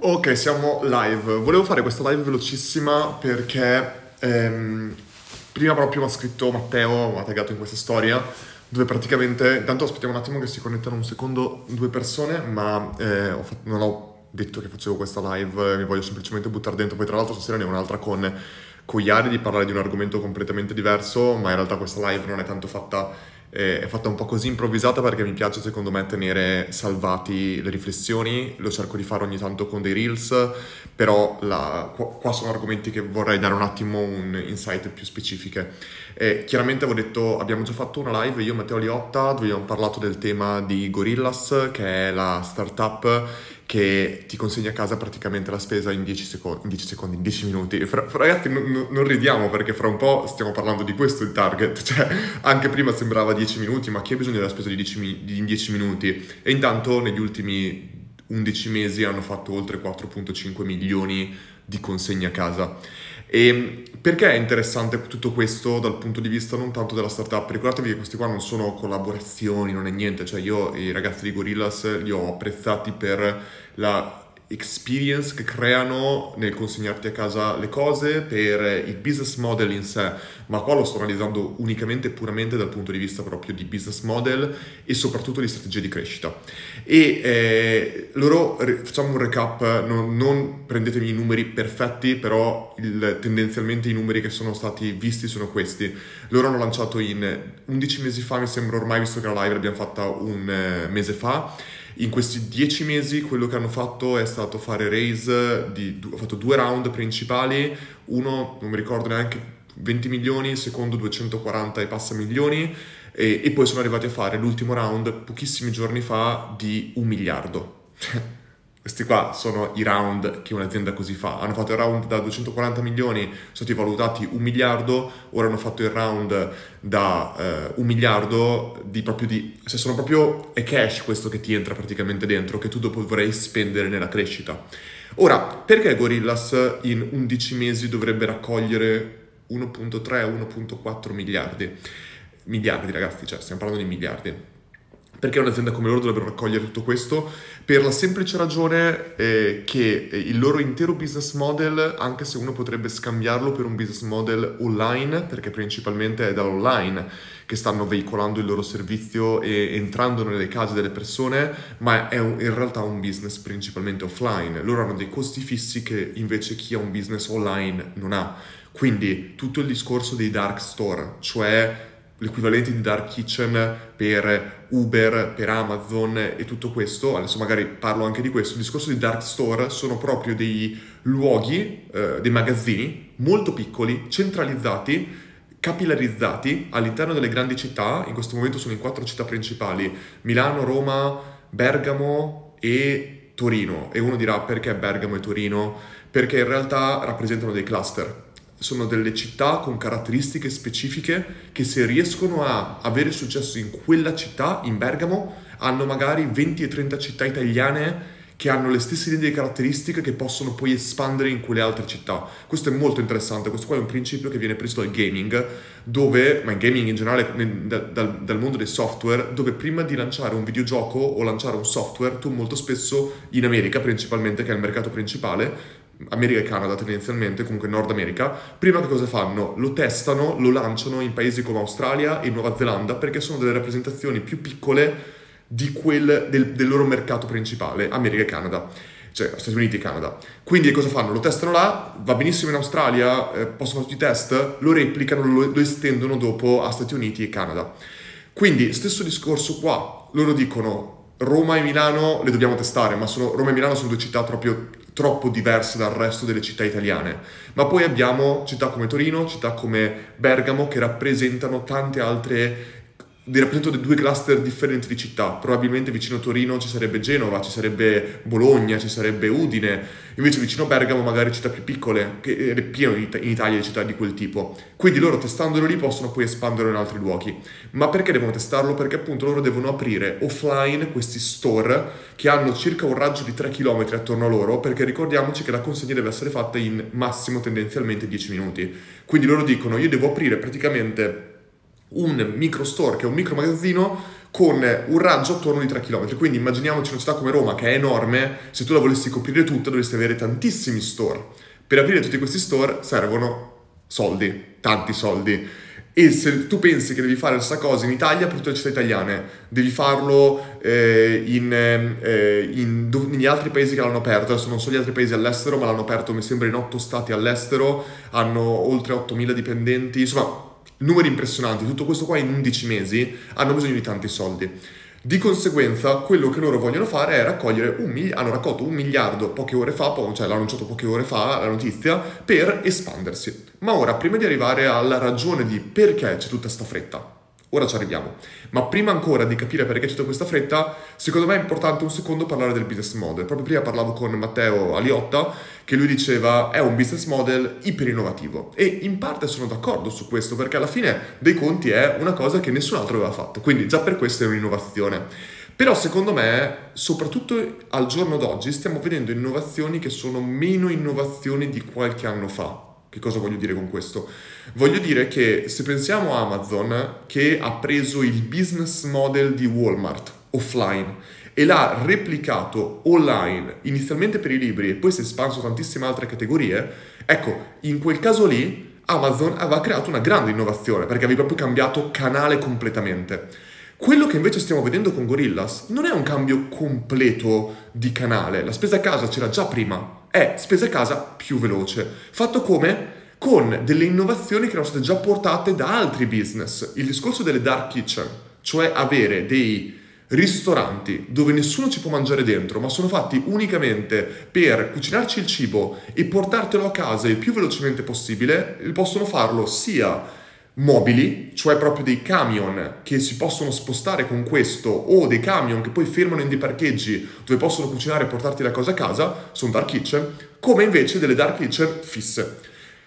Ok, siamo live. Volevo fare questa live velocissima perché ehm, prima proprio mi ha scritto Matteo, mi ha taggato in questa storia, dove praticamente, intanto aspettiamo un attimo che si connettano un secondo due persone, ma eh, ho fatto, non ho detto che facevo questa live, mi voglio semplicemente buttare dentro, poi tra l'altro stasera ne ho un'altra con Cogliari di parlare di un argomento completamente diverso, ma in realtà questa live non è tanto fatta è fatta un po' così improvvisata perché mi piace secondo me tenere salvati le riflessioni, lo cerco di fare ogni tanto con dei reels, però la, qua sono argomenti che vorrei dare un attimo un insight più specifiche. E chiaramente avevo detto, abbiamo già fatto una live, io e Matteo Liotta, dove abbiamo parlato del tema di Gorillas, che è la startup che ti consegna a casa praticamente la spesa in 10 secondi, in 10, secondi, in 10 minuti. Fra, fra ragazzi, non, non, ridiamo perché fra un po' stiamo parlando di questo il target. Cioè, anche prima sembrava 10 minuti, ma chi ha bisogno della spesa di 10, in 10 minuti? E intanto negli ultimi 11 mesi hanno fatto oltre 4.5 milioni di consegne a casa. E perché è interessante tutto questo dal punto di vista non tanto della startup? Ricordatevi che questi qua non sono collaborazioni, non è niente, cioè io i ragazzi di Gorillas li ho apprezzati per la experience che creano nel consegnarti a casa le cose, per il business model in sé, ma qua lo sto analizzando unicamente e puramente dal punto di vista proprio di business model e soprattutto di strategie di crescita. E eh, loro, facciamo un recap, non, non, prendetemi i numeri perfetti, però il, tendenzialmente i numeri che sono stati visti sono questi. Loro hanno lanciato in 11 mesi fa, mi sembra ormai, visto che la live l'abbiamo fatta un eh, mese fa, in questi dieci mesi quello che hanno fatto è stato fare raise, di, ho fatto due round principali, uno non mi ricordo neanche 20 milioni, il secondo 240 e passa milioni e, e poi sono arrivati a fare l'ultimo round pochissimi giorni fa di un miliardo. Questi qua sono i round che un'azienda così fa. Hanno fatto il round da 240 milioni, sono stati valutati un miliardo, ora hanno fatto il round da eh, un miliardo di proprio di... Se sono proprio... è cash questo che ti entra praticamente dentro, che tu dopo dovrai spendere nella crescita. Ora, perché Gorillas in 11 mesi dovrebbe raccogliere 1.3-1.4 miliardi? Miliardi ragazzi, cioè stiamo parlando di miliardi perché un'azienda come loro dovrebbero raccogliere tutto questo? Per la semplice ragione eh, che il loro intero business model, anche se uno potrebbe scambiarlo per un business model online, perché principalmente è dall'online che stanno veicolando il loro servizio e entrando nelle case delle persone, ma è un, in realtà un business principalmente offline. Loro hanno dei costi fissi che invece chi ha un business online non ha. Quindi tutto il discorso dei dark store, cioè l'equivalente di Dark Kitchen per Uber, per Amazon e tutto questo, adesso magari parlo anche di questo, il discorso di Dark Store sono proprio dei luoghi, eh, dei magazzini molto piccoli, centralizzati, capillarizzati all'interno delle grandi città, in questo momento sono in quattro città principali, Milano, Roma, Bergamo e Torino. E uno dirà perché Bergamo e Torino? Perché in realtà rappresentano dei cluster sono delle città con caratteristiche specifiche che se riescono a avere successo in quella città, in Bergamo, hanno magari 20 e 30 città italiane che hanno le stesse identiche caratteristiche che possono poi espandere in quelle altre città. Questo è molto interessante, questo qua è un principio che viene preso dal gaming, dove, ma in gaming in generale, dal, dal, mondo del software, dove prima di lanciare un videogioco o lanciare un software, tu molto spesso, in America principalmente, che è il mercato principale, America e Canada tendenzialmente, comunque Nord America, prima che cosa fanno? Lo testano, lo lanciano in paesi come Australia e Nuova Zelanda perché sono delle rappresentazioni più piccole quel del, del loro mercato principale, America e Canada cioè Stati Uniti e Canada. Quindi cosa fanno? Lo testano là, va benissimo in Australia, eh, possono fare tutti i test, lo replicano, lo, lo, estendono dopo a Stati Uniti e Canada. Quindi stesso discorso qua, loro dicono Roma e Milano le dobbiamo testare, ma sono, Roma e Milano sono due città proprio troppo diverse dal resto delle città italiane. Ma poi abbiamo città come Torino, città come Bergamo che rappresentano tante altre vi rappresento due cluster differenti di città. Probabilmente vicino a Torino ci sarebbe Genova, ci sarebbe Bologna, ci sarebbe Udine. Invece vicino a Bergamo magari città più piccole, che è pieno in Italia di città di quel tipo. Quindi loro testandolo lì possono poi espanderlo in altri luoghi. Ma perché devono testarlo? Perché appunto loro devono aprire offline questi store che hanno circa un raggio di 3 km attorno a loro, perché ricordiamoci che la consegna deve essere fatta in massimo tendenzialmente 10 minuti. Quindi loro dicono io devo aprire praticamente un micro store che è un micro magazzino con un raggio attorno di 3 km. Quindi immaginiamoci una città come Roma che è enorme, se tu la volessi coprire tutta dovresti avere tantissimi store. Per aprire tutti questi store servono soldi, tanti soldi. E se tu pensi che devi fare la stessa cosa in Italia per tutte le città italiane, devi farlo eh, in, eh, in, negli altri paesi che l'hanno aperto, adesso non so gli altri paesi all'estero, ma l'hanno aperto mi sembra in otto stati all'estero, hanno oltre 8.000 dipendenti, insomma numeri impressionanti, tutto questo qua in 11 mesi, hanno bisogno di tanti soldi. Di conseguenza, quello che loro vogliono fare è raccogliere un miliardo, hanno raccolto un miliardo poche ore fa, cioè l'hanno annunciato poche ore fa la notizia, per espandersi. Ma ora, prima di arrivare alla ragione di perché c'è tutta questa fretta, Ora ci arriviamo. Ma prima ancora di capire perché c'è tutta questa fretta, secondo me è importante un secondo parlare del business model. Proprio prima parlavo con Matteo Aliotta, che lui diceva è un business model iper innovativo. E in parte sono d'accordo su questo, perché alla fine dei conti è una cosa che nessun altro aveva fatto. Quindi già per questo è un'innovazione. Però secondo me, soprattutto al giorno d'oggi, stiamo vedendo innovazioni che sono meno innovazioni di qualche anno fa. Che cosa voglio dire con questo? Voglio dire che se pensiamo a Amazon che ha preso il business model di Walmart offline e l'ha replicato online, inizialmente per i libri e poi si è espanso tantissime altre categorie, ecco, in quel caso lì Amazon aveva creato una grande innovazione perché aveva proprio cambiato canale completamente. Quello che invece stiamo vedendo con Gorillas non è un cambio completo di canale, la spesa a casa c'era già prima, è a casa più veloce. Fatto come? Con delle innovazioni che erano state già portate da altri business. Il discorso delle dark kitchen, cioè avere dei ristoranti dove nessuno ci può mangiare dentro, ma sono fatti unicamente per cucinarci il cibo e portartelo a casa il più velocemente possibile, possono farlo sia mobili, cioè proprio dei camion che si possono spostare con questo o dei camion che poi fermano in dei parcheggi dove possono cucinare e portarti la cosa a casa, sono dark kitchen, come invece delle dark kitchen fisse.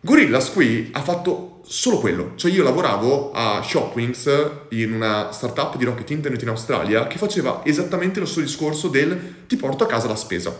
Gorillas qui ha fatto solo quello, cioè io lavoravo a Shopwings in una startup di Rocket Internet in Australia che faceva esattamente lo stesso discorso del ti porto a casa la spesa.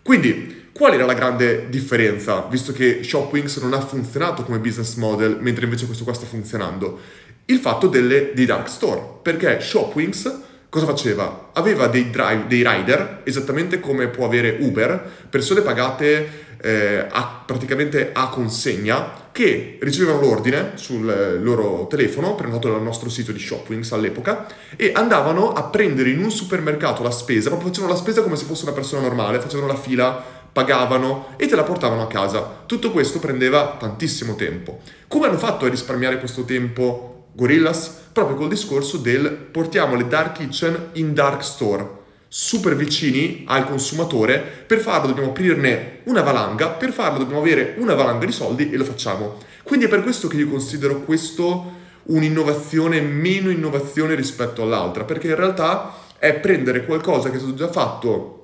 Quindi, qual era la grande differenza, visto che Shopwings non ha funzionato come business model, mentre invece questo qua sta funzionando? Il fatto delle, dei dark store, perché Shopwings cosa faceva? Aveva dei, drive, dei rider, esattamente come può avere Uber, persone pagate eh, a, praticamente a consegna che ricevevano l'ordine sul loro telefono, prenotato dal nostro sito di Shopwings all'epoca, e andavano a prendere in un supermercato la spesa, proprio facevano la spesa come se fosse una persona normale, facevano la fila, pagavano e te la portavano a casa. Tutto questo prendeva tantissimo tempo. Come hanno fatto a risparmiare questo tempo Gorillas? Proprio col discorso del portiamo le dark kitchen in dark store super vicini al consumatore, per farlo dobbiamo aprirne una valanga, per farlo dobbiamo avere una valanga di soldi e lo facciamo. Quindi è per questo che io considero questo un'innovazione meno innovazione rispetto all'altra, perché in realtà è prendere qualcosa che è stato già fatto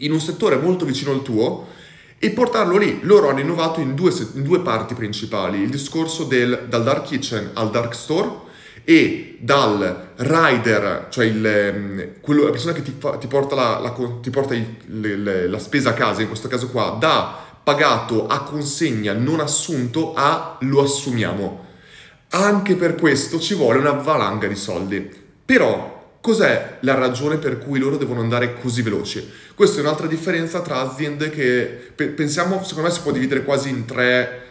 in un settore molto vicino al tuo e portarlo lì. Loro hanno innovato in due, in due parti principali, il discorso del, dal dark kitchen al dark store, e dal rider, cioè il, ehm, quello, la persona che ti, ti porta, la, la, ti porta il, le, la spesa a casa, in questo caso qua, da pagato a consegna non assunto a lo assumiamo. Anche per questo ci vuole una valanga di soldi. Però Cos'è la ragione per cui loro devono andare così veloci? Questa è un'altra differenza tra aziende che pensiamo, secondo me si può dividere quasi in tre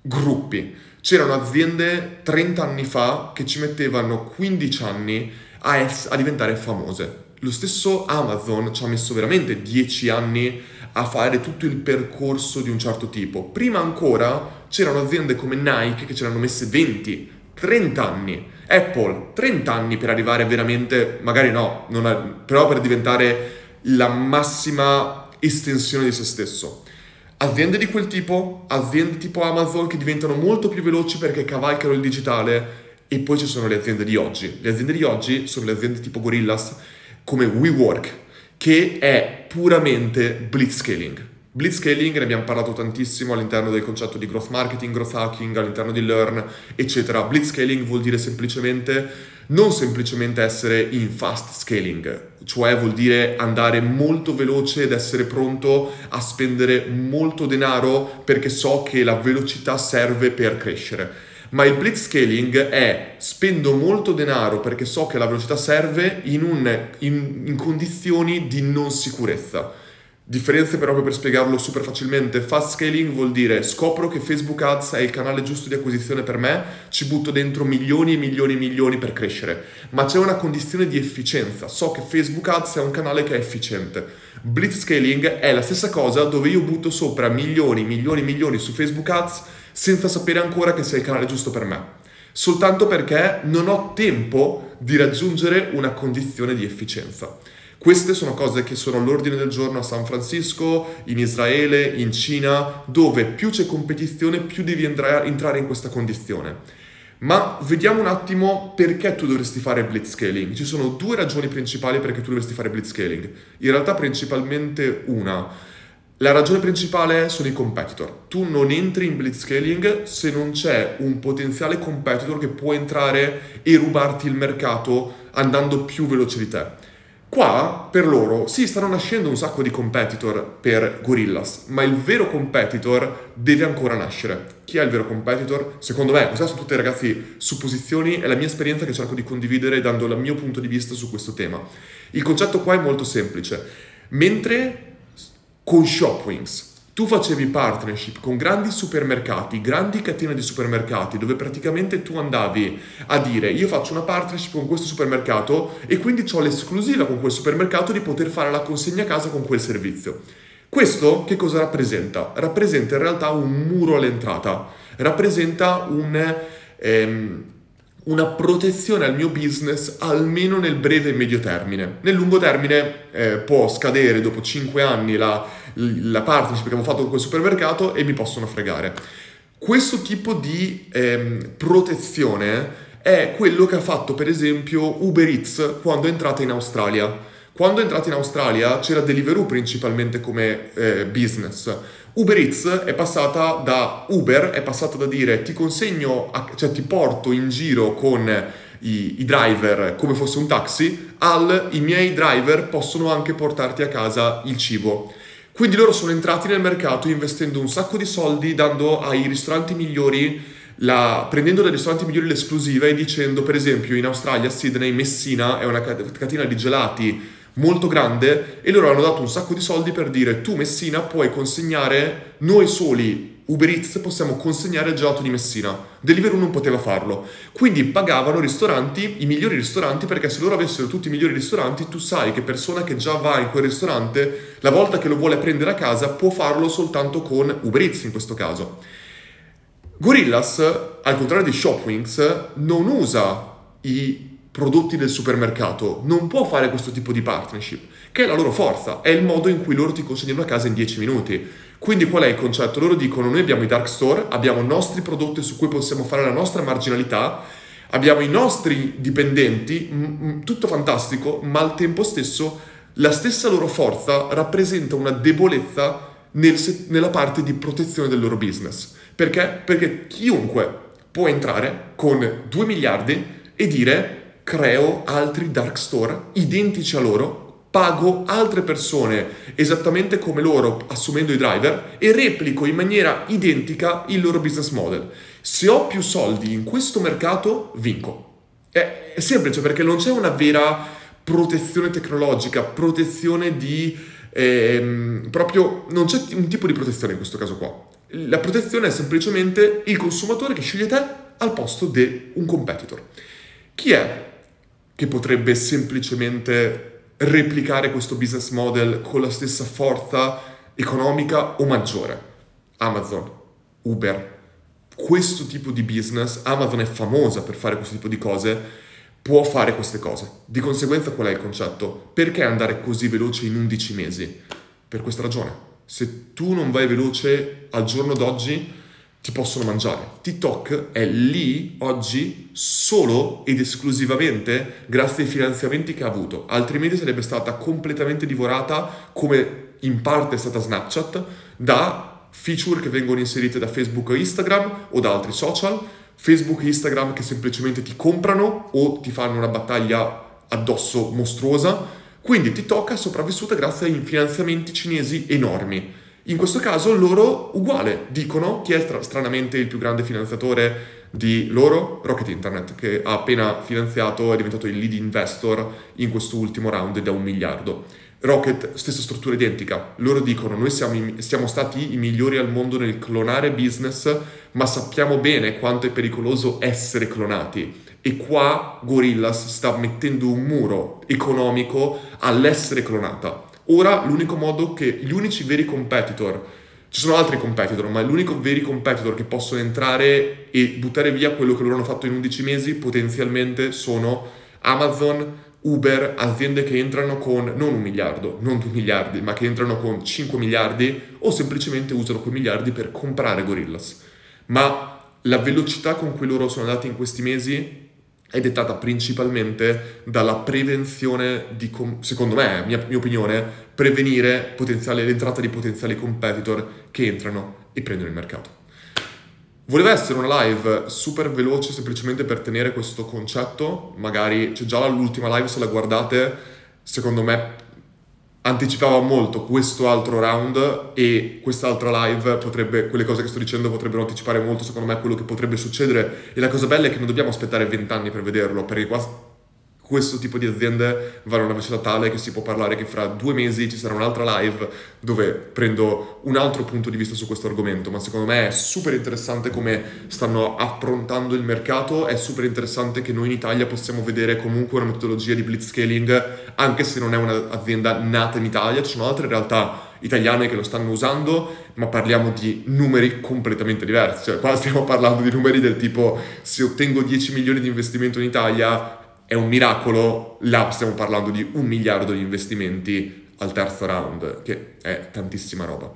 gruppi. C'erano aziende 30 anni fa che ci mettevano 15 anni a, es- a diventare famose. Lo stesso Amazon ci ha messo veramente 10 anni a fare tutto il percorso di un certo tipo. Prima ancora c'erano aziende come Nike che ce l'hanno messe 20, 30 anni. Apple 30 anni per arrivare veramente, magari no, ha, però per diventare la massima estensione di se stesso. Aziende di quel tipo, aziende tipo Amazon che diventano molto più veloci perché cavalcano il digitale e poi ci sono le aziende di oggi. Le aziende di oggi sono le aziende tipo Gorillas come WeWork che è puramente blitzscaling. Blitzscaling ne abbiamo parlato tantissimo all'interno del concetto di growth marketing, growth hacking, all'interno di learn, eccetera. Blitzscaling vuol dire semplicemente non semplicemente essere in fast scaling, cioè vuol dire andare molto veloce ed essere pronto a spendere molto denaro perché so che la velocità serve per crescere, Ma il blitzscaling è spendo molto denaro perché so che la velocità serve in, un, in, in condizioni di non sicurezza. Differenze però per spiegarlo super facilmente, fast scaling vuol dire scopro che Facebook Ads è il canale giusto di acquisizione per me, ci butto dentro milioni e milioni e milioni per crescere, ma c'è una condizione di efficienza, so che Facebook Ads è un canale che è efficiente. Blitz scaling è la stessa cosa dove io butto sopra milioni, milioni, milioni su Facebook Ads senza sapere ancora che sia il canale giusto per me, soltanto perché non ho tempo di raggiungere una condizione di efficienza. Queste sono cose che sono all'ordine del giorno a San Francisco, in Israele, in Cina, dove più c'è competizione, più devi entrare in questa condizione. Ma vediamo un attimo perché tu dovresti fare blitzscaling. Ci sono due ragioni principali perché tu dovresti fare blitzscaling. In realtà principalmente una. La ragione principale sono i competitor. Tu non entri in blitzscaling se non c'è un potenziale competitor che può entrare e rubarti il mercato andando più veloce di te. Qua, per loro, sì, stanno nascendo un sacco di competitor per Gorillas, ma il vero competitor deve ancora nascere. Chi è il vero competitor? Secondo me, queste sono tutte ragazzi supposizioni e la mia esperienza che cerco di condividere dando il mio punto di vista su questo tema. Il concetto qua è molto semplice. Mentre con Shopwings tu facevi partnership con grandi supermercati, grandi catene di supermercati, dove praticamente tu andavi a dire io faccio una partnership con questo supermercato e quindi ho l'esclusiva con quel supermercato di poter fare la consegna a casa con quel servizio. Questo che cosa rappresenta? Rappresenta in realtà un muro all'entrata, rappresenta un... Ehm, una protezione al mio business almeno nel breve e medio termine. Nel lungo termine eh, può scadere dopo 5 anni la, la partnership che avevo fatto con quel supermercato e mi possono fregare. Questo tipo di ehm, protezione è quello che ha fatto per esempio Uber Eats quando è entrata in Australia. Quando è entrata in Australia c'era Deliveroo principalmente come eh, business. Uber Eats è passata da Uber, è passata da dire ti consegno, a, cioè ti porto in giro con i, i, driver come fosse un taxi, al i miei driver possono anche portarti a casa il cibo. Quindi loro sono entrati nel mercato investendo un sacco di soldi, dando ai ristoranti migliori, la, prendendo dai ristoranti migliori l'esclusiva e dicendo, per esempio, in Australia, Sydney, Messina è una catena di gelati molto grande e loro hanno dato un sacco di soldi per dire tu Messina puoi consegnare noi soli Uber Eats possiamo consegnare il gelato di Messina. Deliveroo non poteva farlo. Quindi pagavano ristoranti, i migliori ristoranti, perché se loro avessero tutti i migliori ristoranti, tu sai che persona che già va in quel ristorante, la volta che lo vuole prendere a casa, può farlo soltanto con Uber Eats in questo caso. Gorillas, al contrario di Shopwings, non usa i prodotti del supermercato, non può fare questo tipo di partnership, che è la loro forza, è il modo in cui loro ti consegnano a casa in 10 minuti quindi qual è il concetto? Loro dicono noi abbiamo i dark store, abbiamo i nostri prodotti su cui possiamo fare la nostra marginalità, abbiamo i nostri dipendenti, tutto fantastico, ma al tempo stesso la stessa loro forza rappresenta una debolezza nel se- nella parte di protezione del loro business. Perché? Perché chiunque può entrare con 2 miliardi e dire creo altri dark store identici a loro pago altre persone esattamente come loro assumendo i driver e replico in maniera identica il loro business model. Se ho più soldi in questo mercato, vinco. È, semplice perché non c'è una vera protezione tecnologica, protezione di... Ehm, proprio non c'è un tipo di protezione in questo caso qua. La protezione è semplicemente il consumatore che sceglie te al posto di un competitor. Chi è che potrebbe semplicemente replicare questo business model con la stessa forza economica o maggiore. Amazon, Uber, questo tipo di business, Amazon è famosa per fare questo tipo di cose, può fare queste cose. Di conseguenza qual è il concetto? Perché andare così veloce in 11 mesi? Per questa ragione. Se tu non vai veloce al giorno d'oggi, ti possono mangiare. TikTok è lì oggi solo ed esclusivamente grazie ai finanziamenti che ha avuto, altrimenti sarebbe stata completamente divorata come in parte è stata Snapchat da feature che vengono inserite da Facebook o Instagram o da altri social, Facebook e Instagram che semplicemente ti comprano o ti fanno una battaglia addosso mostruosa. Quindi TikTok è sopravvissuta grazie ai finanziamenti cinesi enormi In questo caso loro uguale, dicono chi è stra- stranamente il più grande finanziatore di loro, Rocket Internet, che ha appena finanziato, è diventato il lead investor in questo ultimo round da un miliardo. Rocket, stessa struttura identica. Loro dicono: Noi siamo, siamo, stati i migliori al mondo nel clonare business, ma sappiamo bene quanto è pericoloso essere clonati. E qua Gorillaz sta mettendo un muro economico all'essere clonata. Ora l'unico modo che gli unici veri competitor, ci sono altri competitor, ma l'unico veri competitor che possono entrare e buttare via quello che loro hanno fatto in 11 mesi potenzialmente sono Amazon, Uber, aziende che entrano con non un miliardo, non due miliardi, ma che entrano con 5 miliardi o semplicemente usano quei miliardi per comprare Gorillaz. Ma la velocità con cui loro sono andati in questi mesi è dettata principalmente dalla prevenzione di, secondo me, mia, mia opinione, prevenire l'entrata di potenziali competitor che entrano e prendono il mercato. Voleva essere una live super veloce semplicemente per tenere questo concetto, magari c'è già l'ultima live se la guardate, secondo me anticipava molto questo altro round e quest'altra live potrebbe, quelle cose che sto dicendo potrebbero anticipare molto secondo me quello che potrebbe succedere. E la cosa bella è che non dobbiamo aspettare vent'anni per vederlo perché qua questo tipo di aziende vanno a una velocità tale che si può parlare che fra due mesi ci sarà un'altra live dove prendo un altro punto di vista su questo argomento, ma secondo me è super interessante come stanno approntando il mercato, è super interessante che noi in Italia possiamo vedere comunque una metodologia di blitzscaling, anche se non è un'azienda nata in Italia, ci sono altre realtà italiane che lo stanno usando, ma parliamo di numeri completamente diversi. Cioè, qua stiamo parlando di numeri del tipo se ottengo 10 milioni di investimento in Italia è un miracolo, là stiamo parlando di un miliardo di investimenti al terzo round, che è tantissima roba.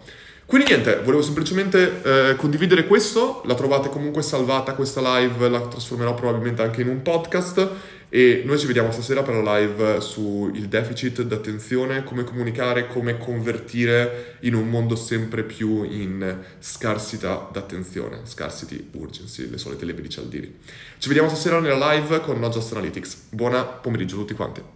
Quindi niente, volevo semplicemente eh, condividere questo, la trovate comunque salvata questa live, la trasformerò probabilmente anche in un podcast e noi ci vediamo stasera per la live sul deficit d'attenzione, come comunicare, come convertire in un mondo sempre più in scarsità d'attenzione, scarcity urgency, le solite lebri di Cialdini. Ci vediamo stasera nella live con Not Just Analytics. Buona pomeriggio a tutti quanti.